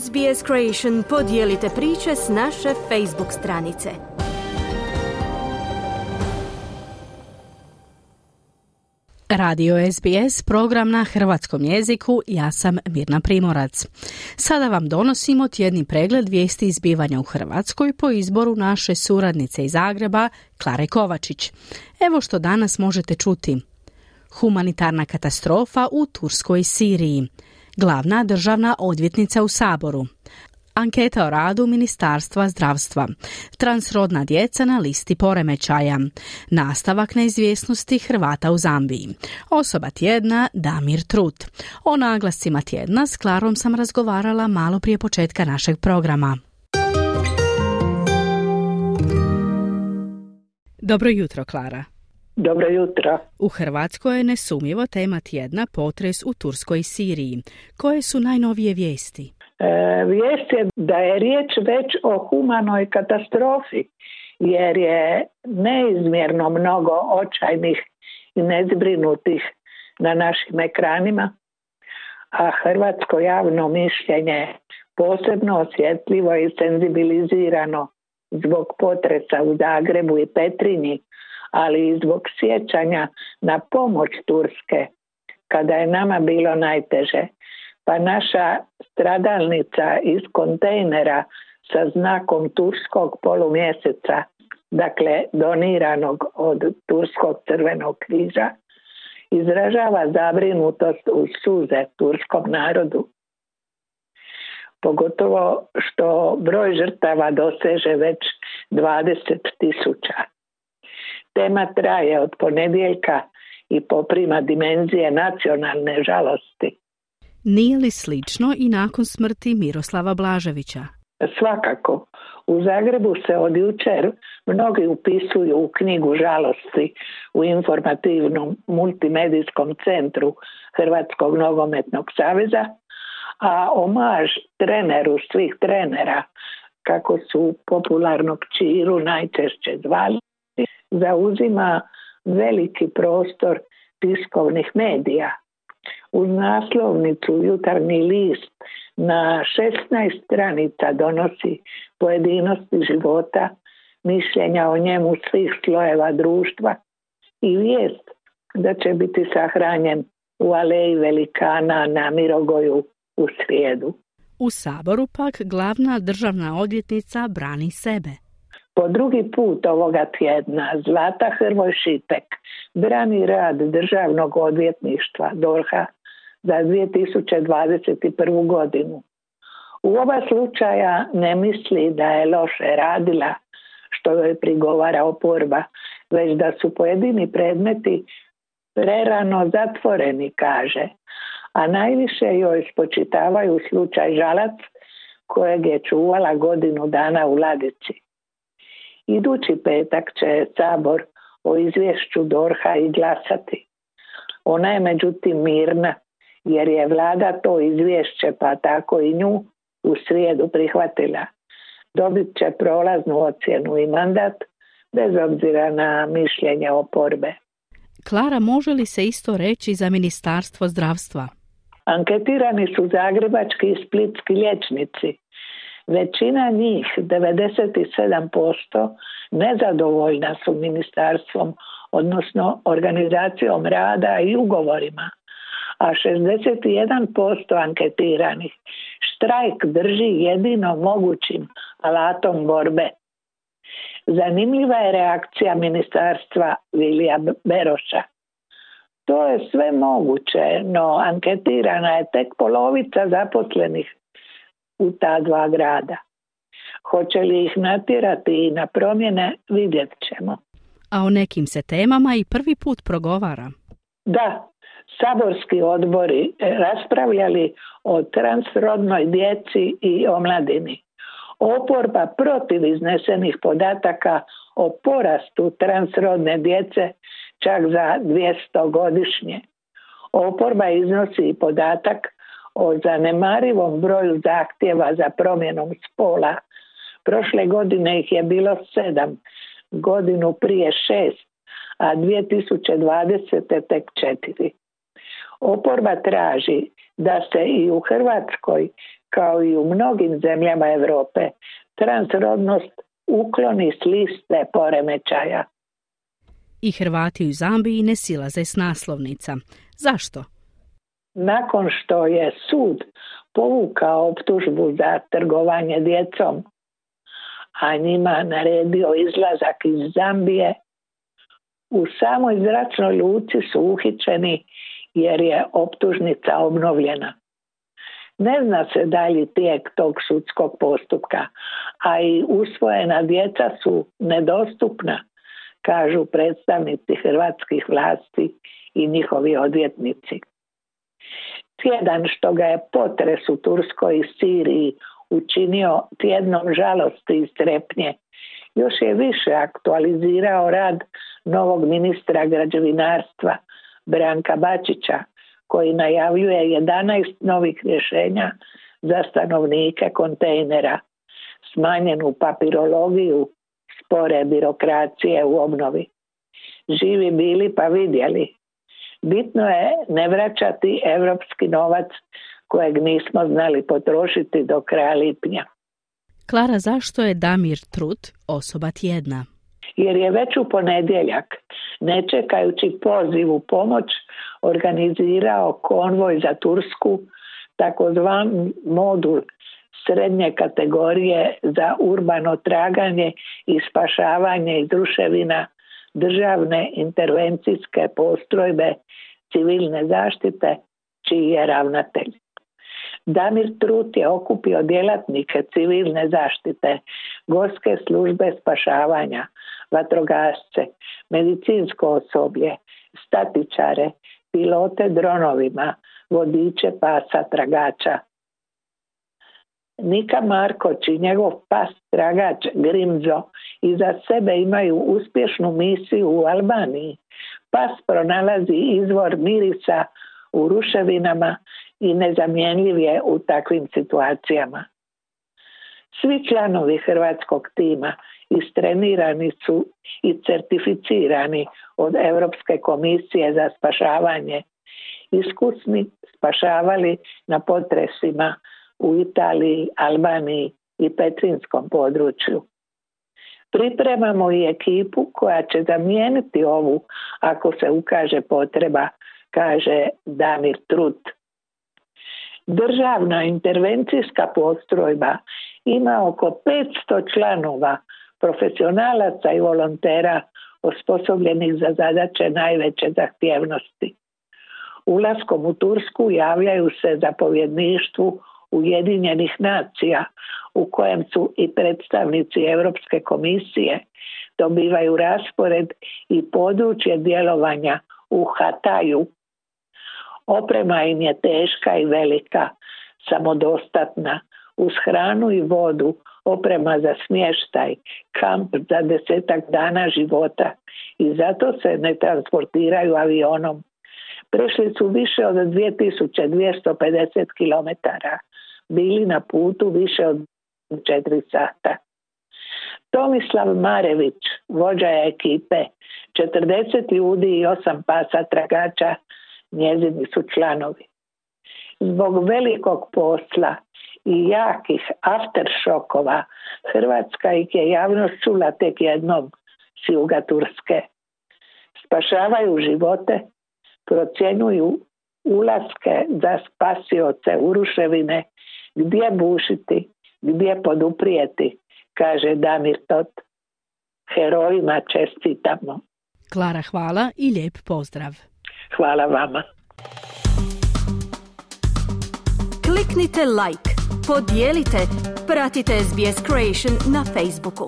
SBS Creation podijelite priče s naše Facebook stranice. Radio SBS, program na hrvatskom jeziku, ja sam Mirna Primorac. Sada vam donosimo tjedni pregled vijesti izbivanja u Hrvatskoj po izboru naše suradnice iz Zagreba, Klare Kovačić. Evo što danas možete čuti. Humanitarna katastrofa u Turskoj Siriji – glavna državna odvjetnica u Saboru. Anketa o radu Ministarstva zdravstva. Transrodna djeca na listi poremećaja. Nastavak neizvjesnosti Hrvata u Zambiji. Osoba tjedna Damir Trut. O naglascima tjedna s Klarom sam razgovarala malo prije početka našeg programa. Dobro jutro, Klara. Dobro jutro. U Hrvatskoj je nesumnjivo tema tjedna potres u Turskoj i Siriji. Koje su najnovije vijesti? E, vijest je da je riječ već o humanoj katastrofi, jer je neizmjerno mnogo očajnih i nezbrinutih na našim ekranima, a hrvatsko javno mišljenje posebno osjetljivo i senzibilizirano zbog potresa u Zagrebu i Petrinji ali i zbog sjećanja na pomoć Turske kada je nama bilo najteže. Pa naša stradalnica iz kontejnera sa znakom turskog polumjeseca, dakle doniranog od Turskog crvenog križa, izražava zabrinutost u suze turskom narodu. Pogotovo što broj žrtava doseže već 20 tisuća. Tema traje od ponedjeljka i poprima dimenzije nacionalne žalosti. Nije li slično i nakon smrti Miroslava Blaževića? Svakako. U Zagrebu se od jučer mnogi upisuju u knjigu žalosti u informativnom multimedijskom centru Hrvatskog nogometnog saveza, a omaž treneru svih trenera, kako su popularnog Čiru najčešće zvali, zauzima veliki prostor tiskovnih medija. U naslovnicu Jutarnji list na 16 stranica donosi pojedinosti života, mišljenja o njemu svih slojeva društva i vijest da će biti sahranjen u aleji velikana na Mirogoju u srijedu. U Saboru pak glavna državna odvjetnica brani sebe. Po drugi put ovoga tjedna Zlata Hrvoj Šitek brani rad Državnog odvjetništva DORHA za 2021. godinu. U oba slučaja ne misli da je loše radila što joj prigovara oporba, već da su pojedini predmeti prerano zatvoreni, kaže. A najviše joj spočitavaju slučaj žalac kojeg je čuvala godinu dana u ladici. Idući petak će Sabor o izvješću Dorha i glasati. Ona je međutim mirna jer je vlada to izvješće pa tako i nju u srijedu prihvatila. Dobit će prolaznu ocjenu i mandat bez obzira na mišljenje oporbe. Klara, može li se isto reći za Ministarstvo zdravstva? Anketirani su zagrebački i splitski liječnici Većina njih, 97%, nezadovoljna su ministarstvom, odnosno organizacijom rada i ugovorima, a 61% anketiranih štrajk drži jedino mogućim alatom borbe. Zanimljiva je reakcija ministarstva Vilija Beroša. To je sve moguće, no anketirana je tek polovica zaposlenih u ta dva grada. Hoće li ih natjerati i na promjene, vidjet ćemo. A o nekim se temama i prvi put progovara. Da, saborski odbori raspravljali o transrodnoj djeci i omladini. Oporba protiv iznesenih podataka o porastu transrodne djece čak za 200 godišnje. Oporba iznosi i podatak o zanemarivom broju zahtjeva za promjenom spola. Prošle godine ih je bilo sedam, godinu prije šest, a 2020. tek četiri. Oporba traži da se i u Hrvatskoj kao i u mnogim zemljama Europe, transrodnost ukloni s liste poremećaja. I Hrvati u Zambiji ne silaze s naslovnica. Zašto? Nakon što je sud povukao optužbu za trgovanje djecom, a njima naredio izlazak iz Zambije, u samoj zračnoj luci su uhićeni jer je optužnica obnovljena. Ne zna se dalji tijek tog sudskog postupka, a i usvojena djeca su nedostupna, kažu predstavnici hrvatskih vlasti i njihovi odvjetnici. Tjedan što ga je potres u Turskoj i Siriji učinio tjednom žalosti i strepnje, još je više aktualizirao rad novog ministra građevinarstva Branka Bačića, koji najavljuje 11 novih rješenja za stanovnike kontejnera, smanjenu papirologiju, spore birokracije u obnovi. Živi bili pa vidjeli. Bitno je ne vraćati evropski novac kojeg nismo znali potrošiti do kraja lipnja. Klara, zašto je Damir Trut osoba tjedna? Jer je već u ponedjeljak, ne čekajući poziv u pomoć, organizirao konvoj za Tursku, takozvan modul srednje kategorije za urbano traganje i spašavanje iz ruševina državne intervencijske postrojbe civilne zaštite, čiji je ravnatelj. Damir Trut je okupio djelatnike civilne zaštite, gorske službe spašavanja, vatrogasce, medicinsko osoblje, statičare, pilote dronovima, vodiče pasa tragača. Nika Markoć i njegov pas tragač Grimzo iza sebe imaju uspješnu misiju u Albaniji. Pas pronalazi izvor mirisa u ruševinama i nezamjenjiv je u takvim situacijama. Svi članovi hrvatskog tima istrenirani su i certificirani od Europske komisije za spašavanje. Iskusni spašavali na potresima u Italiji, Albaniji i Petrinskom području. Pripremamo i ekipu koja će zamijeniti ovu ako se ukaže potreba, kaže Damir Trut. Državna intervencijska postrojba ima oko 500 članova profesionalaca i volontera osposobljenih za zadaće najveće zahtjevnosti. Ulaskom u Tursku javljaju se zapovjedništvu Ujedinjenih nacija u kojem su i predstavnici Europske komisije dobivaju raspored i područje djelovanja u Hataju. Oprema im je teška i velika, samodostatna, uz hranu i vodu, oprema za smještaj, kamp za desetak dana života i zato se ne transportiraju avionom. Prešli su više od 2250 km, bili na putu više od 4 sata. Tomislav Marević, vođa ekipe, 40 ljudi i 8 pasa tragača, njezini su članovi. Zbog velikog posla i jakih afteršokova Hrvatska ih je javnost čula tek jednom s juga Turske. Spašavaju živote, procjenjuju ulaske za spasioce u ruševine, gdje bušiti, gdje poduprijeti, kaže Damir Tot. Herojima čestitamo. Klara, hvala i lijep pozdrav. Hvala vama. Kliknite like, podijelite, pratite SBS Creation na Facebooku.